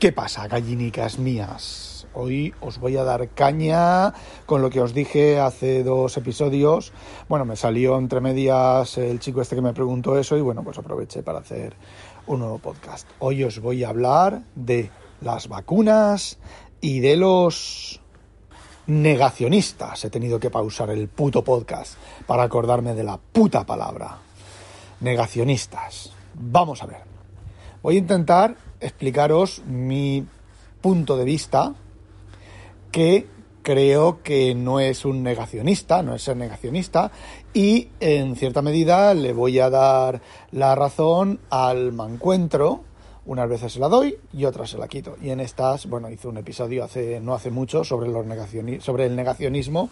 ¿Qué pasa, gallinicas mías? Hoy os voy a dar caña con lo que os dije hace dos episodios. Bueno, me salió entre medias el chico este que me preguntó eso y bueno, pues aproveché para hacer un nuevo podcast. Hoy os voy a hablar de las vacunas y de los negacionistas. He tenido que pausar el puto podcast para acordarme de la puta palabra. Negacionistas. Vamos a ver. Voy a intentar explicaros mi punto de vista, que creo que no es un negacionista, no es ser negacionista, y en cierta medida le voy a dar la razón al mancuentro. Unas veces se la doy y otras se la quito. Y en estas, bueno, hice un episodio hace, no hace mucho sobre, los sobre el negacionismo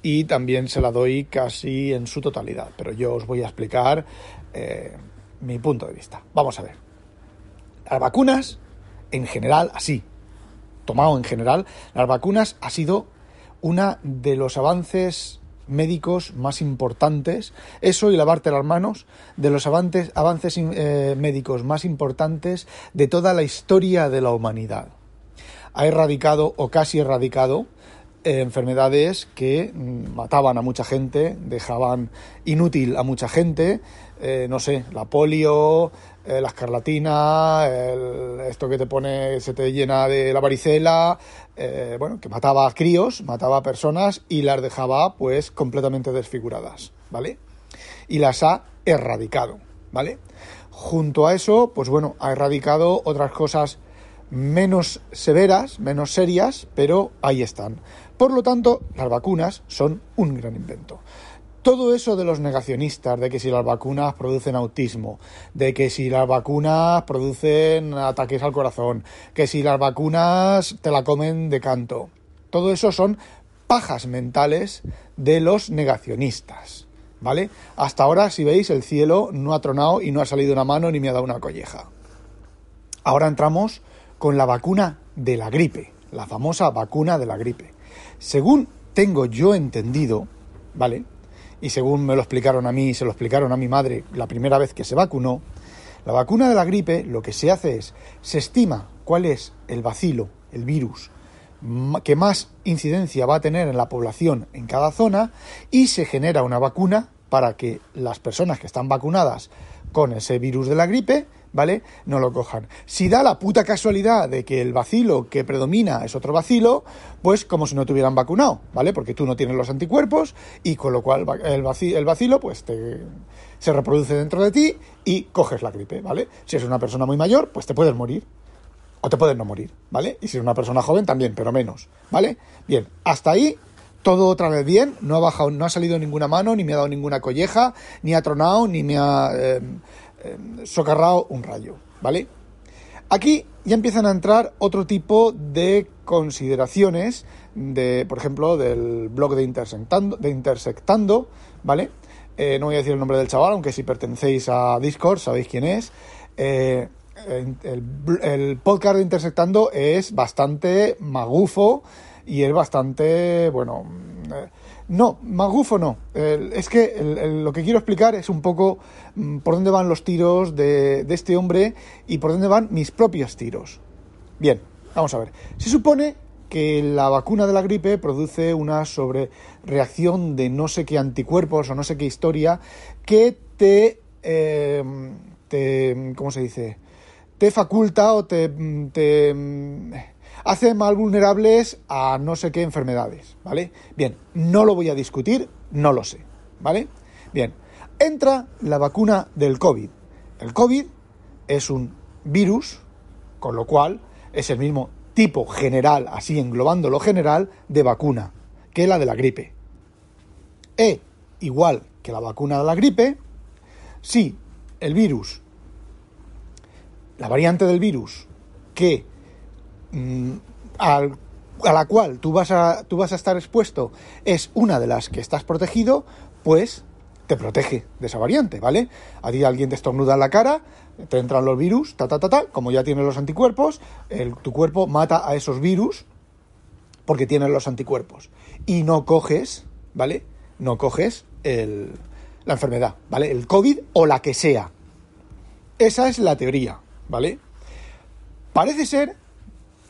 y también se la doy casi en su totalidad. Pero yo os voy a explicar eh, mi punto de vista. Vamos a ver. Las vacunas, en general, así, tomado en general, las vacunas ha sido una de los avances médicos más importantes, eso y lavarte las manos, de los avances, avances eh, médicos más importantes de toda la historia de la humanidad. Ha erradicado o casi erradicado eh, enfermedades que mm, mataban a mucha gente, dejaban inútil a mucha gente, eh, no sé, la polio, eh, la escarlatina, esto que te pone, se te llena de la varicela, bueno, que mataba a críos, mataba a personas y las dejaba pues completamente desfiguradas, ¿vale? Y las ha erradicado, ¿vale? Junto a eso, pues bueno, ha erradicado otras cosas menos severas, menos serias, pero ahí están. Por lo tanto, las vacunas son un gran invento. Todo eso de los negacionistas, de que si las vacunas producen autismo, de que si las vacunas producen ataques al corazón, que si las vacunas te la comen de canto, todo eso son pajas mentales de los negacionistas. ¿Vale? Hasta ahora, si veis, el cielo no ha tronado y no ha salido una mano ni me ha dado una colleja. Ahora entramos con la vacuna de la gripe, la famosa vacuna de la gripe. Según tengo yo entendido, ¿vale? Y según me lo explicaron a mí y se lo explicaron a mi madre la primera vez que se vacunó, la vacuna de la gripe lo que se hace es, se estima cuál es el vacilo, el virus, que más incidencia va a tener en la población en cada zona y se genera una vacuna para que las personas que están vacunadas con ese virus de la gripe ¿vale? No lo cojan. Si da la puta casualidad de que el vacilo que predomina es otro vacilo, pues como si no te hubieran vacunado, ¿vale? Porque tú no tienes los anticuerpos y con lo cual el vacilo, el vacilo pues te, se reproduce dentro de ti y coges la gripe, ¿vale? Si es una persona muy mayor, pues te puedes morir. O te puedes no morir, ¿vale? Y si es una persona joven también, pero menos, ¿vale? Bien, hasta ahí todo otra vez bien, no ha bajado, no ha salido ninguna mano, ni me ha dado ninguna colleja, ni ha tronado, ni me ha eh, eh, socarrado un rayo, ¿vale? Aquí ya empiezan a entrar otro tipo de consideraciones, de, por ejemplo, del blog de Intersectando, de Intersectando ¿vale? Eh, no voy a decir el nombre del chaval, aunque si pertenecéis a Discord sabéis quién es. Eh, el, el, podcast de Intersectando es bastante magufo y es bastante, bueno, no, magufo no. es que lo que quiero explicar es un poco mm, por dónde van los tiros de, este hombre y por dónde van mis propios tiros. Bien, vamos a ver. Se supone que la vacuna de la gripe produce una sobrereacción de no sé qué anticuerpos o no sé qué historia que te, eh, te ¿cómo se dice? Te faculta o te, te hace más vulnerables a no sé qué enfermedades, ¿vale? Bien, no lo voy a discutir, no lo sé, ¿vale? Bien, entra la vacuna del COVID. El COVID es un virus, con lo cual es el mismo tipo general, así englobando lo general, de vacuna que la de la gripe. E, igual que la vacuna de la gripe, si el virus, la variante del virus que al- a la cual tú vas, a, tú vas a estar expuesto es una de las que estás protegido, pues te protege de esa variante, ¿vale? A ti alguien te estornuda en la cara, te entran los virus, ta, ta, ta, ta, como ya tienes los anticuerpos, el- tu cuerpo mata a esos virus porque tienes los anticuerpos. Y no coges, ¿vale? No coges el- la enfermedad, ¿vale? El COVID o la que sea. Esa es la teoría, ¿vale? Parece ser,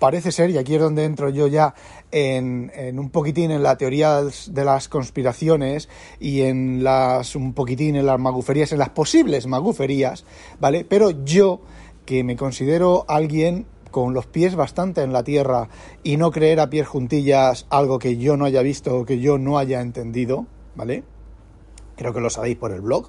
parece ser, y aquí es donde entro yo ya en, un poquitín en la teoría de las conspiraciones y en las, un poquitín en las maguferías, en las posibles maguferías, ¿vale? Pero yo, que me considero alguien con los pies bastante en la tierra y no creer a pies juntillas algo que yo no haya visto o que yo no haya entendido, ¿vale? Creo que lo sabéis por el blog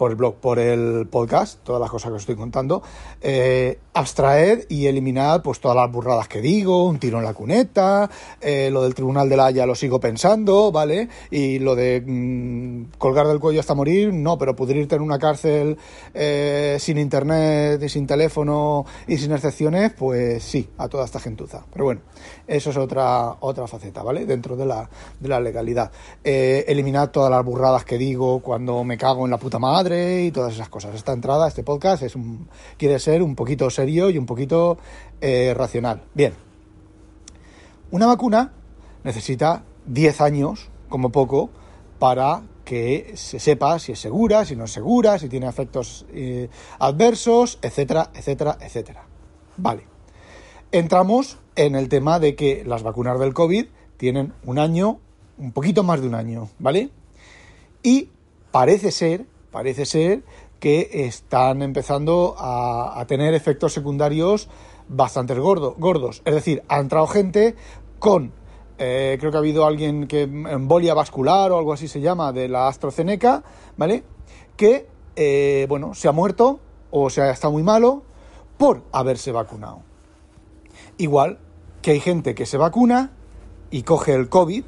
por el blog, por el podcast, todas las cosas que os estoy contando, eh, abstraer y eliminar pues todas las burradas que digo, un tiro en la cuneta, eh, lo del Tribunal de la Haya lo sigo pensando, ¿vale? Y lo de mm, colgar del cuello hasta morir, no, pero pudrirte en una cárcel eh, sin internet y sin teléfono y sin excepciones, pues sí, a toda esta gentuza. Pero bueno, eso es otra, otra faceta, ¿vale? Dentro de la, de la legalidad. Eh, eliminar todas las burradas que digo cuando me cago en la puta madre y todas esas cosas. Esta entrada, este podcast, es un, quiere ser un poquito serio y un poquito eh, racional. Bien. Una vacuna necesita 10 años, como poco, para que se sepa si es segura, si no es segura, si tiene efectos eh, adversos, etcétera, etcétera, etcétera. Vale. Entramos en el tema de que las vacunas del COVID tienen un año, un poquito más de un año, ¿vale? Y parece ser, parece ser que están empezando a, a tener efectos secundarios bastante gordo, gordos. Es decir, ha entrado gente con, eh, creo que ha habido alguien que embolia vascular o algo así se llama, de la AstraZeneca, ¿vale? Que, eh, bueno, se ha muerto o se ha estado muy malo por haberse vacunado. Igual que hay gente que se vacuna y coge el COVID,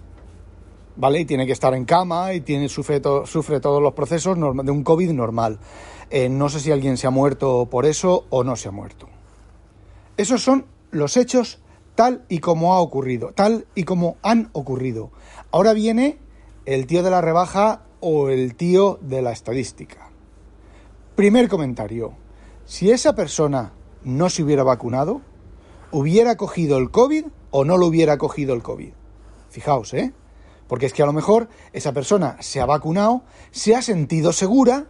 ¿vale? Y tiene que estar en cama y tiene, sufre, to- sufre todos los procesos de un COVID normal. Eh, no sé si alguien se ha muerto por eso o no se ha muerto. Esos son los hechos tal y como ha ocurrido, tal y como han ocurrido. Ahora viene el tío de la rebaja o el tío de la estadística. Primer comentario. Si esa persona no se hubiera vacunado, ¿hubiera cogido el COVID o no lo hubiera cogido el COVID? Fijaos, ¿eh? Porque es que a lo mejor esa persona se ha vacunado, se ha sentido segura,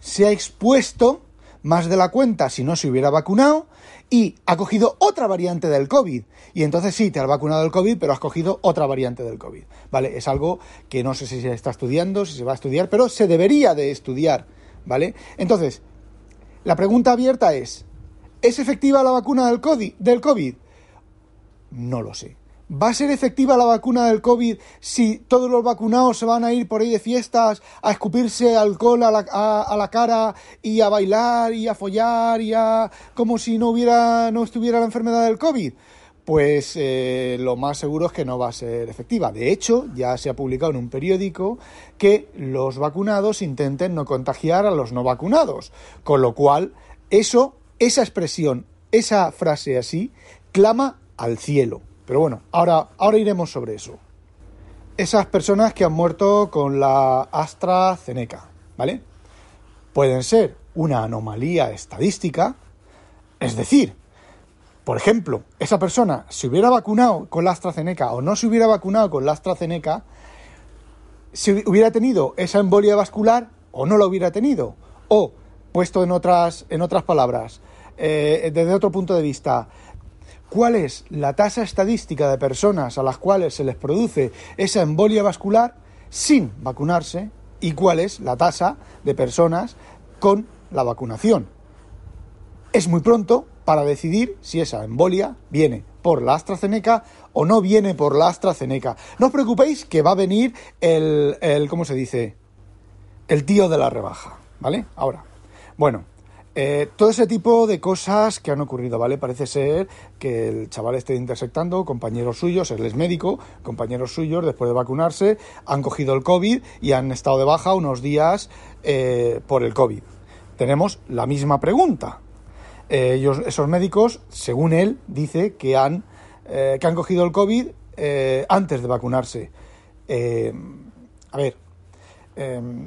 se ha expuesto más de la cuenta si no se hubiera vacunado y ha cogido otra variante del COVID. Y entonces sí, te has vacunado del COVID, pero has cogido otra variante del COVID. ¿Vale? Es algo que no sé si se está estudiando, si se va a estudiar, pero se debería de estudiar. ¿Vale? Entonces, la pregunta abierta es, ¿es efectiva la vacuna del COVID? Del COVID? No lo sé. ¿Va a ser efectiva la vacuna del COVID si todos los vacunados se van a ir por ahí de fiestas a escupirse alcohol a la, cara y a bailar y a follar y a como si no hubiera no estuviera la enfermedad del COVID? Pues eh, lo más seguro es que no va a ser efectiva. De hecho, ya se ha publicado en un periódico que los vacunados intenten no contagiar a los no vacunados. Con lo cual, eso, esa expresión, esa frase así, clama al cielo. Pero bueno, ahora, ahora iremos sobre eso. Esas personas que han muerto con la AstraZeneca, ¿vale? Pueden ser una anomalía estadística, es decir, por ejemplo, esa persona se hubiera vacunado con la AstraZeneca o no se hubiera vacunado con la AstraZeneca, si hubiera tenido esa embolia vascular o no la hubiera tenido. O, puesto en otras, en otras palabras, eh, desde otro punto de vista, ¿cuál es la tasa estadística de personas a las cuales se les produce esa embolia vascular sin vacunarse? ¿Y cuál es la tasa de personas con la vacunación? Es muy pronto para decidir si esa embolia viene por la AstraZeneca o no viene por la AstraZeneca. No os preocupéis que va a venir el, el ¿cómo se dice? El tío de la rebaja, ¿vale? Ahora, bueno, eh, todo ese tipo de cosas que han ocurrido, ¿vale? Parece ser que el chaval esté intersectando, compañeros suyos, él es médico, compañeros suyos, después de vacunarse, han cogido el COVID y han estado de baja unos días eh, por el COVID. Tenemos la misma pregunta. Eh, esos médicos, según él, dice que han, eh, que han cogido el COVID eh, antes de vacunarse. a ver, mm,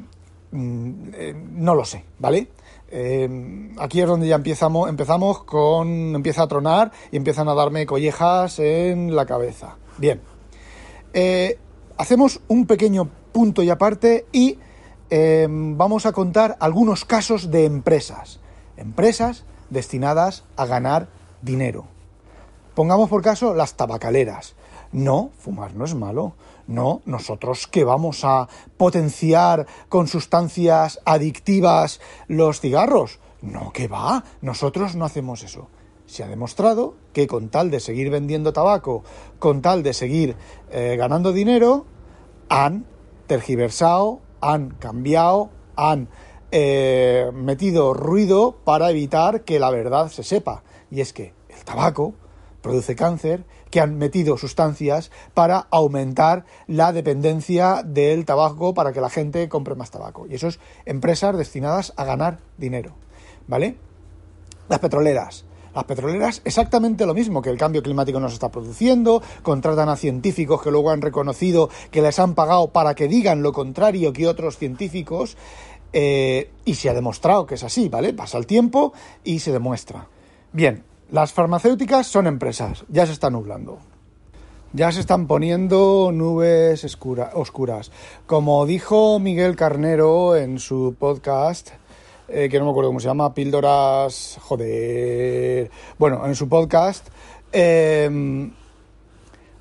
no lo sé, ¿vale? Aquí es donde ya empezamos, empezamos con, empieza a tronar y empiezan a darme collejas en la cabeza. Bien, hacemos un pequeño punto y aparte y vamos a contar algunos casos de empresas. Empresas destinadas a ganar dinero. Pongamos por caso las tabacaleras. No, fumar no es malo. No, nosotros que vamos a potenciar con sustancias adictivas los cigarros. No, que va, nosotros no hacemos eso. Se ha demostrado que con tal de seguir vendiendo tabaco, con tal de seguir eh, ganando dinero, han tergiversado, han cambiado, han eh, metido ruido para evitar que la verdad se sepa. Y es que el tabaco produce cáncer, que han metido sustancias para aumentar la dependencia del tabaco para que la gente compre más tabaco. Y eso es empresas destinadas a ganar dinero. ¿Vale? Las petroleras. Las petroleras exactamente lo mismo que el cambio climático nos está produciendo, contratan a científicos que luego han reconocido que les han pagado para que digan lo contrario que otros científicos eh, y se ha demostrado que es así, ¿vale? Pasa el tiempo y se demuestra. Bien, las farmacéuticas son empresas, ya se están nublando. Ya se están poniendo nubes oscuras. Como dijo Miguel Carnero en su podcast, eh, que no me acuerdo cómo se llama, Píldoras. Joder. Bueno, en su podcast. Eh,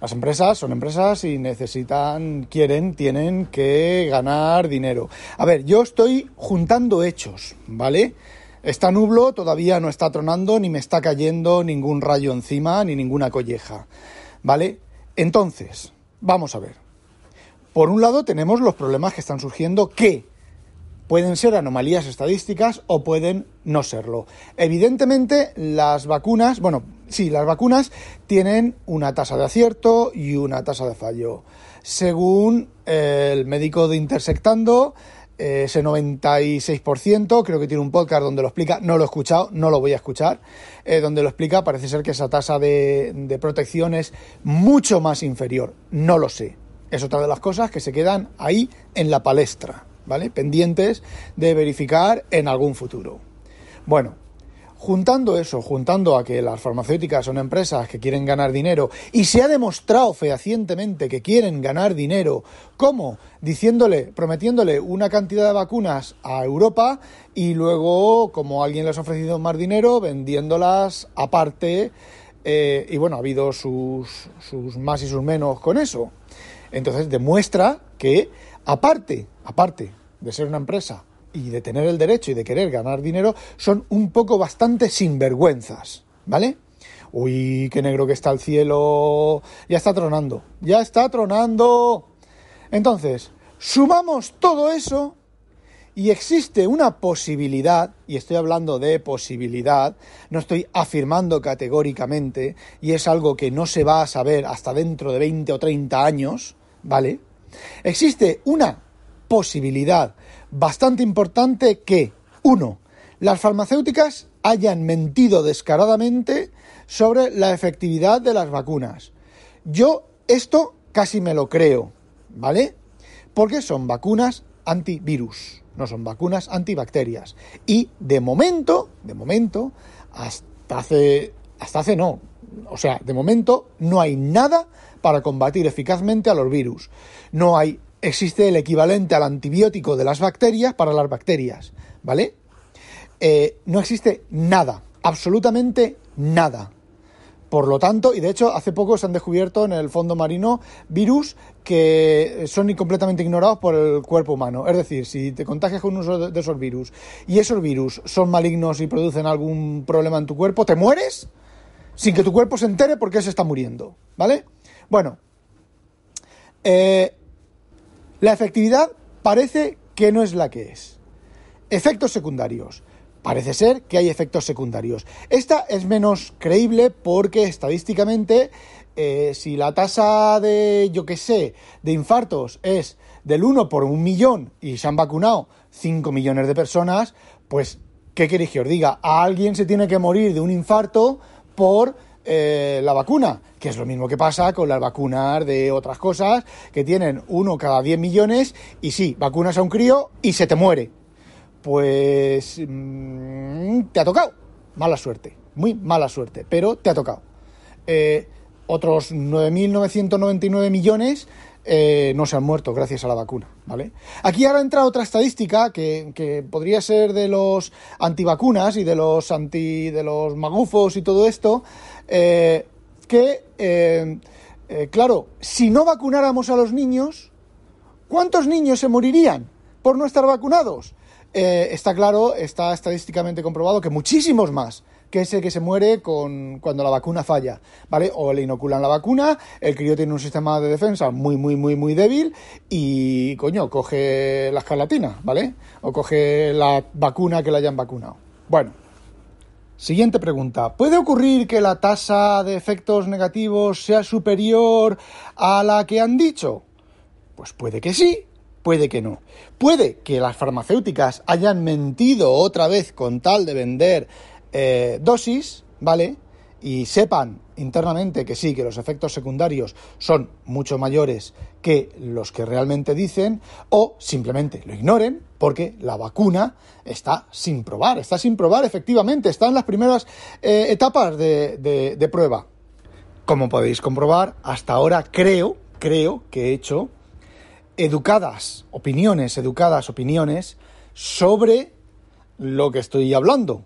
las empresas son empresas y necesitan, quieren, tienen que ganar dinero. A ver, yo estoy juntando hechos, ¿vale? Está nublo, todavía no está tronando, ni me está cayendo ningún rayo encima, ni ninguna colleja, ¿vale? Entonces, vamos a ver. Por un lado tenemos los problemas que están surgiendo que pueden ser anomalías estadísticas o pueden no serlo. Evidentemente, las vacunas, bueno, sí, las vacunas tienen una tasa de acierto y una tasa de fallo. Según el médico de Intersectando, ese 96%, creo que tiene un podcast donde lo explica, no lo he escuchado, no lo voy a escuchar, eh, donde lo explica, parece ser que esa tasa de, de protección es mucho más inferior, no lo sé. Es otra de las cosas que se quedan ahí en la palestra. ¿vale? Pendientes de verificar en algún futuro. Bueno, juntando eso, juntando a que las farmacéuticas son empresas que quieren ganar dinero y se ha demostrado fehacientemente que quieren ganar dinero, ¿cómo? Diciéndole, prometiéndole una cantidad de vacunas a Europa y luego, como alguien les ha ofrecido más dinero, vendiéndolas aparte. Eh, y bueno, ha habido sus, sus más y sus menos con eso. Entonces demuestra que aparte, aparte de ser una empresa y de tener el derecho y de querer ganar dinero, son un poco bastante sinvergüenzas, ¿vale? Uy, qué negro que está el cielo. Ya está tronando, ya está tronando. Entonces, sumamos todo eso y existe una posibilidad, y estoy hablando de posibilidad, no estoy afirmando categóricamente, y es algo que no se va a saber hasta dentro de 20 o 30 años, ¿vale? Existe una posibilidad bastante importante que, uno, las farmacéuticas hayan mentido descaradamente sobre la efectividad de las vacunas. Yo esto casi me lo creo, ¿vale? Porque son vacunas antivirus, no son vacunas antibacterias. Y de momento, de momento, hasta hace, hasta hace no, o sea, de momento no hay nada para combatir eficazmente a los virus. No hay, existe el equivalente al antibiótico de las bacterias para las bacterias, ¿vale? Eh, no existe nada, absolutamente nada. Por lo tanto, y de hecho hace poco se han descubierto en el fondo marino virus que son completamente ignorados por el cuerpo humano. Es decir, si te contagias con uno de esos virus y esos virus son malignos y producen algún problema en tu cuerpo, te mueres sin que tu cuerpo se entere por qué se está muriendo. ¿Vale? Bueno, eh, la efectividad parece que no es la que es. Efectos secundarios. Parece ser que hay efectos secundarios. Esta es menos creíble porque estadísticamente, eh, si la tasa de, yo qué sé, de infartos es del 1 por un millón y se han vacunado 5 millones de personas, pues ¿Qué queréis que os diga? A alguien se tiene que morir de un infarto por eh, la vacuna, que es lo mismo que pasa con las vacunas de otras cosas, que tienen uno cada 10 millones y sí, vacunas a un crío y se te muere. Pues mm, te ha tocado. Mala suerte, muy mala suerte, pero te ha tocado. Eh, otros 9.999 millones eh, no se han muerto gracias a la vacuna, ¿vale? Aquí ahora entra otra estadística que, podría ser de los antivacunas y de los anti de los magufos y todo esto, eh, que eh, claro, si no vacunáramos a los niños, ¿cuántos niños se morirían por no estar vacunados? está claro, está estadísticamente comprobado que muchísimos más que es el que se muere con, cuando la vacuna falla, ¿vale? O le inoculan la vacuna, el crío tiene un sistema de defensa muy, muy, muy, muy débil y, coño, coge la escarlatina, ¿vale? O coge la vacuna que le hayan vacunado. Bueno, siguiente pregunta. ¿Puede ocurrir que la tasa de efectos negativos sea superior a la que han dicho? Pues puede que sí, puede que no. Puede que las farmacéuticas hayan mentido otra vez con tal de vender eh, dosis, ¿vale? Y sepan internamente que sí, que los efectos secundarios son mucho mayores que los que realmente dicen, o simplemente lo ignoren porque la vacuna está sin probar, está sin probar efectivamente, está en las primeras eh, etapas de, de prueba. Como podéis comprobar, hasta ahora creo, creo que he hecho educadas opiniones, educadas opiniones sobre lo que estoy hablando.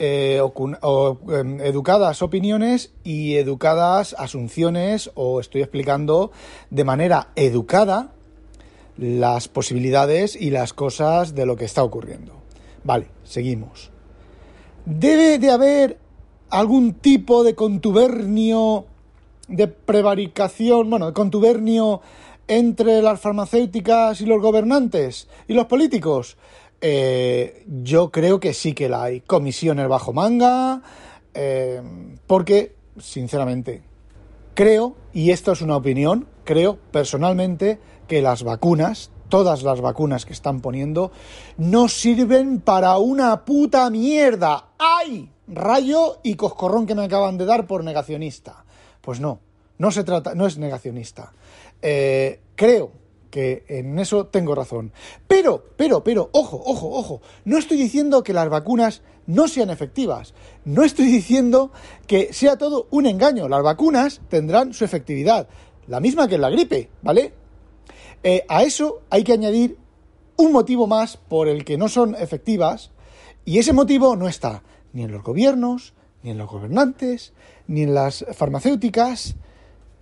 Eh, em, educadas opiniones y educadas asunciones o estoy explicando de manera educada las posibilidades y las cosas de lo que está ocurriendo. Vale, seguimos. Debe de haber algún tipo de contubernio, de prevaricación, bueno, de contubernio entre las farmacéuticas y los gobernantes y los políticos. Eh, yo creo que sí que la hay. Comisiones bajo manga, eh, porque, sinceramente, creo, y esto es una opinión, creo personalmente que las vacunas, todas las vacunas que están poniendo, no sirven para una puta mierda. ¡Ay! Rayo y coscorrón que me acaban de dar por negacionista. Pues no, no se trata, no es negacionista. Eh, creo que en eso tengo razón. Pero, pero, pero, ojo, ojo, ojo, no estoy diciendo que las vacunas no sean efectivas. No estoy diciendo que sea todo un engaño. Las vacunas tendrán su efectividad, la misma que la gripe, ¿vale? Eh, a eso hay que añadir un motivo más por el que no son efectivas, y ese motivo no está ni en los gobiernos, ni en los gobernantes, ni en las farmacéuticas,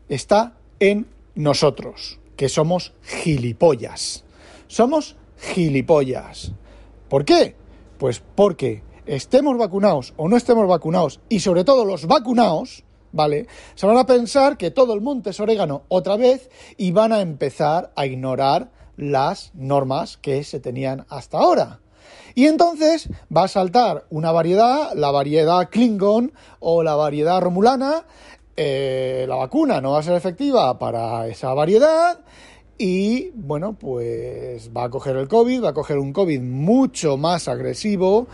está en nosotros que somos gilipollas. Somos gilipollas. ¿Por qué? Pues porque estemos vacunados o no estemos vacunados, y sobre todo los vacunados, ¿vale? Se van a pensar que todo el monte es orégano otra vez y van a empezar a ignorar las normas que se tenían hasta ahora. Y entonces va a saltar una variedad, la variedad Klingon o la variedad Romulana, eh, la vacuna no va a ser efectiva para esa variedad y bueno, pues va a coger el COVID, va a coger un COVID mucho más agresivo.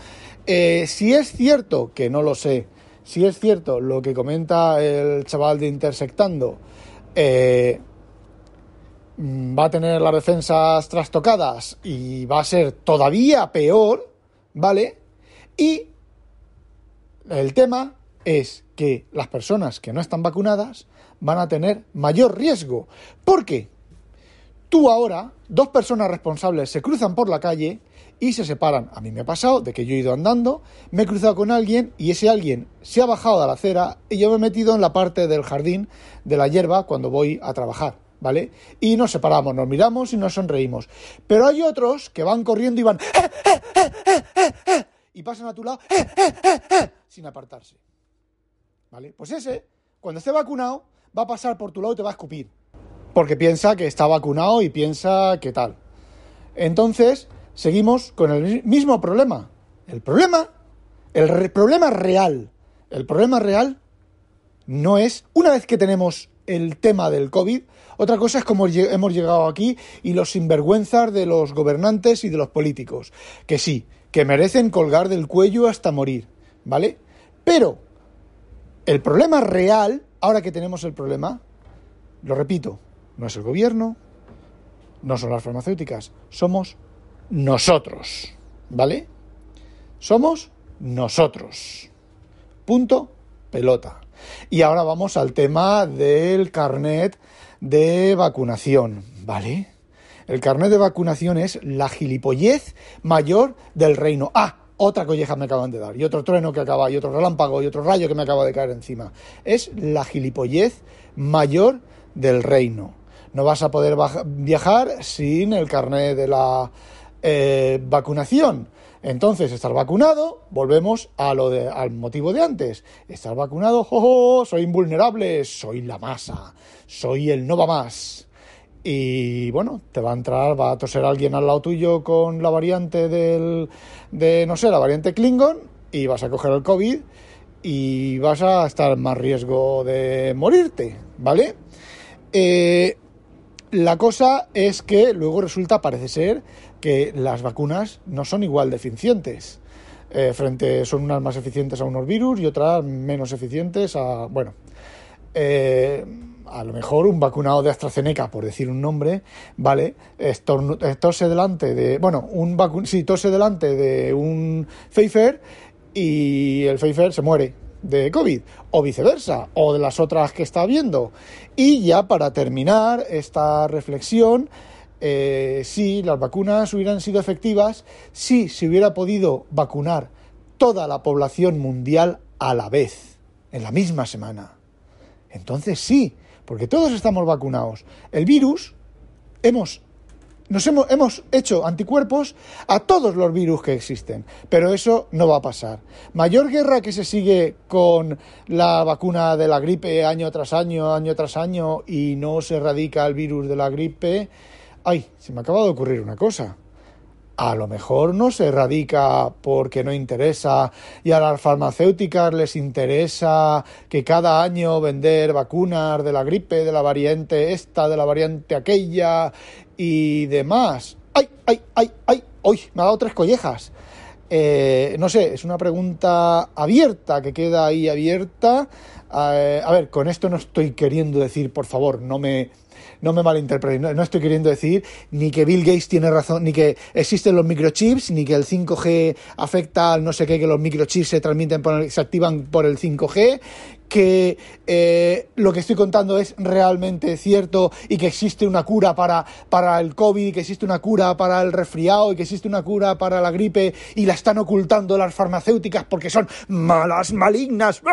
Eh, si es cierto, que no lo sé, si es cierto lo que comenta el chaval de Intersectando, eh, va a tener las defensas trastocadas y va a ser todavía peor, ¿vale? Y el tema es que las personas que no están vacunadas van a tener mayor riesgo. ¿Por qué? Tú ahora, dos personas responsables se cruzan por la calle y se separan. A mí me ha pasado de que yo he ido andando, me he cruzado con alguien y ese alguien se ha bajado de la acera y yo me he metido en la parte del jardín de la hierba cuando voy a trabajar. ¿Vale? Y nos separamos, nos miramos y nos sonreímos. Pero hay otros que van corriendo y van ¡Eh, eh, eh, y pasan a tu lado sin apartarse. ¿Vale? Pues ese, cuando esté vacunado, va a pasar por tu lado y te va a escupir. Porque piensa que está vacunado y piensa que tal. Entonces, seguimos con el mismo problema. El problema, el problema real, el problema real no es, una vez que tenemos el tema del COVID, otra cosa es como hemos llegado aquí y los sinvergüenzas de los gobernantes y de los políticos. Que sí, que merecen colgar del cuello hasta morir, ¿vale? Pero el problema real, ahora que tenemos el problema, lo repito, no es el gobierno, no son las farmacéuticas, somos nosotros, ¿vale? Somos nosotros. Punto, pelota. Y ahora vamos al tema del carnet de vacunación, ¿vale? El carnet de vacunación es la gilipollez mayor del reino. Ah, otra colleja me acaban de dar, y otro trueno que acaba, y otro relámpago, y otro rayo que me acaba de caer encima. Es la gilipollez mayor del reino. No vas a poder viajar sin el carnet de la eh, vacunación. Entonces, estar vacunado, volvemos a lo de, al motivo de antes. Estar vacunado, ¡jojo! soy invulnerable, soy la masa, soy el no va más. Y bueno, te va a entrar, va a toser alguien al lado tuyo con la variante del, de, no sé, la variante Klingon, y vas a coger el COVID y vas a estar más riesgo de morirte, ¿vale? Eh, la cosa es que luego resulta, parece ser, que las vacunas no son igual de eficientes. Eh, frente, son unas más eficientes a unos virus y otras menos eficientes a, bueno, eh, a lo mejor un vacunado de AstraZeneca, por decir un nombre, ¿vale? tose delante de, bueno, un vacun sí, tose delante de un Pfeiffer y el Pfeiffer se muere de COVID, o viceversa, o de las otras que está viendo. Y ya para terminar esta reflexión, eh, si las vacunas hubieran sido efectivas, si se hubiera podido vacunar toda la población mundial a la vez, en la misma semana. Entonces sí, porque todos estamos vacunados. El virus, hemos, nos hemos, hemos hecho anticuerpos a todos los virus que existen, pero eso no va a pasar. Mayor guerra que se sigue con la vacuna de la gripe año tras año, año tras año, y no se erradica el virus de la gripe, ay, se me acaba de ocurrir una cosa. A lo mejor no se erradica porque no interesa y a las farmacéuticas les interesa que cada año vender vacunas de la gripe, de la variante esta, de la variante aquella y demás. ¡Ay, ay, ay, ay! ¡Uy! Me ha dado tres collejas. Eh, no sé, es una pregunta abierta que queda ahí abierta. Eh, a ver, con esto no estoy queriendo decir, por favor, no me no me malinterpreten, no, estoy queriendo decir ni que Bill Gates tiene razón, ni que existen los microchips, ni que el 5G afecta al no sé qué, que los microchips se transmiten, por se activan por el 5G, que eh, lo que estoy contando es realmente cierto y que existe una cura para, para el COVID, que existe una cura para el resfriado y que existe una cura para la gripe y la están ocultando las farmacéuticas porque son malas, malignas.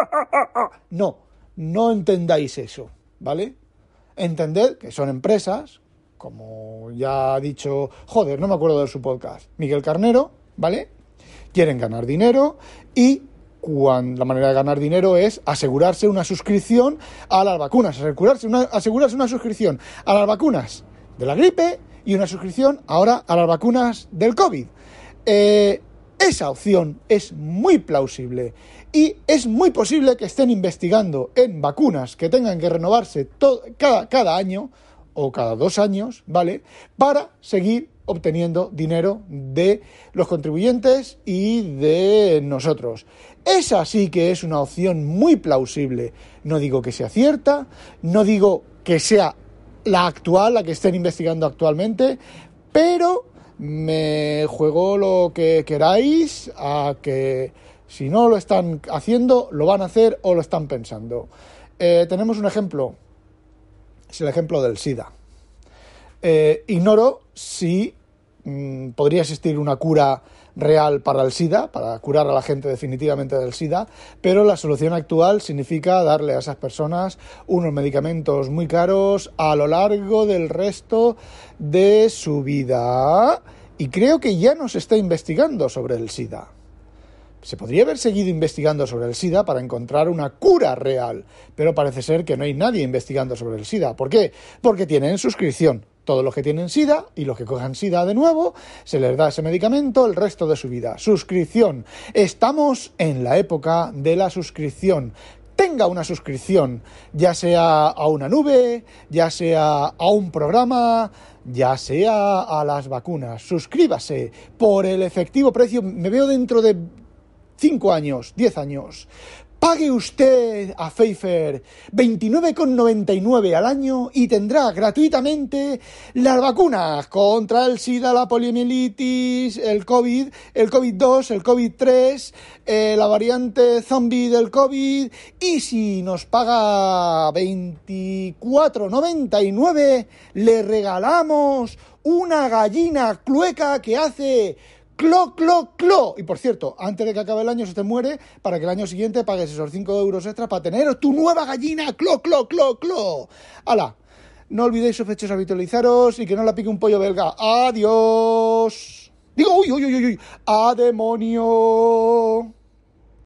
No, no entendáis eso, ¿vale? Entended que son empresas, como ya ha dicho, joder, no me acuerdo de su podcast, Miguel Carnero, ¿vale? Quieren ganar dinero y la manera de ganar dinero es asegurarse una suscripción a las vacunas, asegurarse una, asegurarse una suscripción a las vacunas de la gripe y una suscripción ahora a las vacunas del COVID. Eh, esa opción es muy plausible y es muy posible que estén investigando en vacunas que tengan que renovarse cada, cada año o cada dos años, ¿vale? Para seguir obteniendo dinero de los contribuyentes y de nosotros. Esa sí que es una opción muy plausible. No digo que sea cierta, no digo que sea la actual, la que estén investigando actualmente, pero me juego lo que queráis a que si no lo están haciendo, lo van a hacer o lo están pensando. Eh, tenemos un ejemplo, es el ejemplo del SIDA. Eh, ignoro si mm, podría existir una cura real para el SIDA, para curar a la gente definitivamente del SIDA, pero la solución actual significa darle a esas personas unos medicamentos muy caros a lo largo del resto de su vida. Y creo que ya no se está investigando sobre el SIDA. Se podría haber seguido investigando sobre el SIDA para encontrar una cura real, pero parece ser que no hay nadie investigando sobre el SIDA. ¿Por qué? Porque tienen suscripción. Todos los que tienen SIDA y los que cojan SIDA de nuevo, se les da ese medicamento el resto de su vida. Suscripción. Estamos en la época de la suscripción tenga una suscripción, ya sea a una nube, ya sea a un programa, ya sea a las vacunas. Suscríbase por el efectivo precio. Me veo dentro de 5 años, 10 años. Pague usted a Pfeiffer 29,99 al año y tendrá gratuitamente las vacunas contra el SIDA, la poliomielitis, el COVID, el COVID-2, el COVID-3, eh, la variante zombie del COVID y si nos paga 24,99 le regalamos una gallina clueca que hace clo, clo, clo. Y por cierto, antes de que acabe el año se te muere para que el año siguiente pagues esos 5 euros extra para tener tu nueva gallina, clo, clo, clo, clo. ¡Hala! No olvidéis sospechosos habitualizaros y que no la pique un pollo belga. ¡Adiós! Digo, uy, uy, uy, uy, ¡A demonio!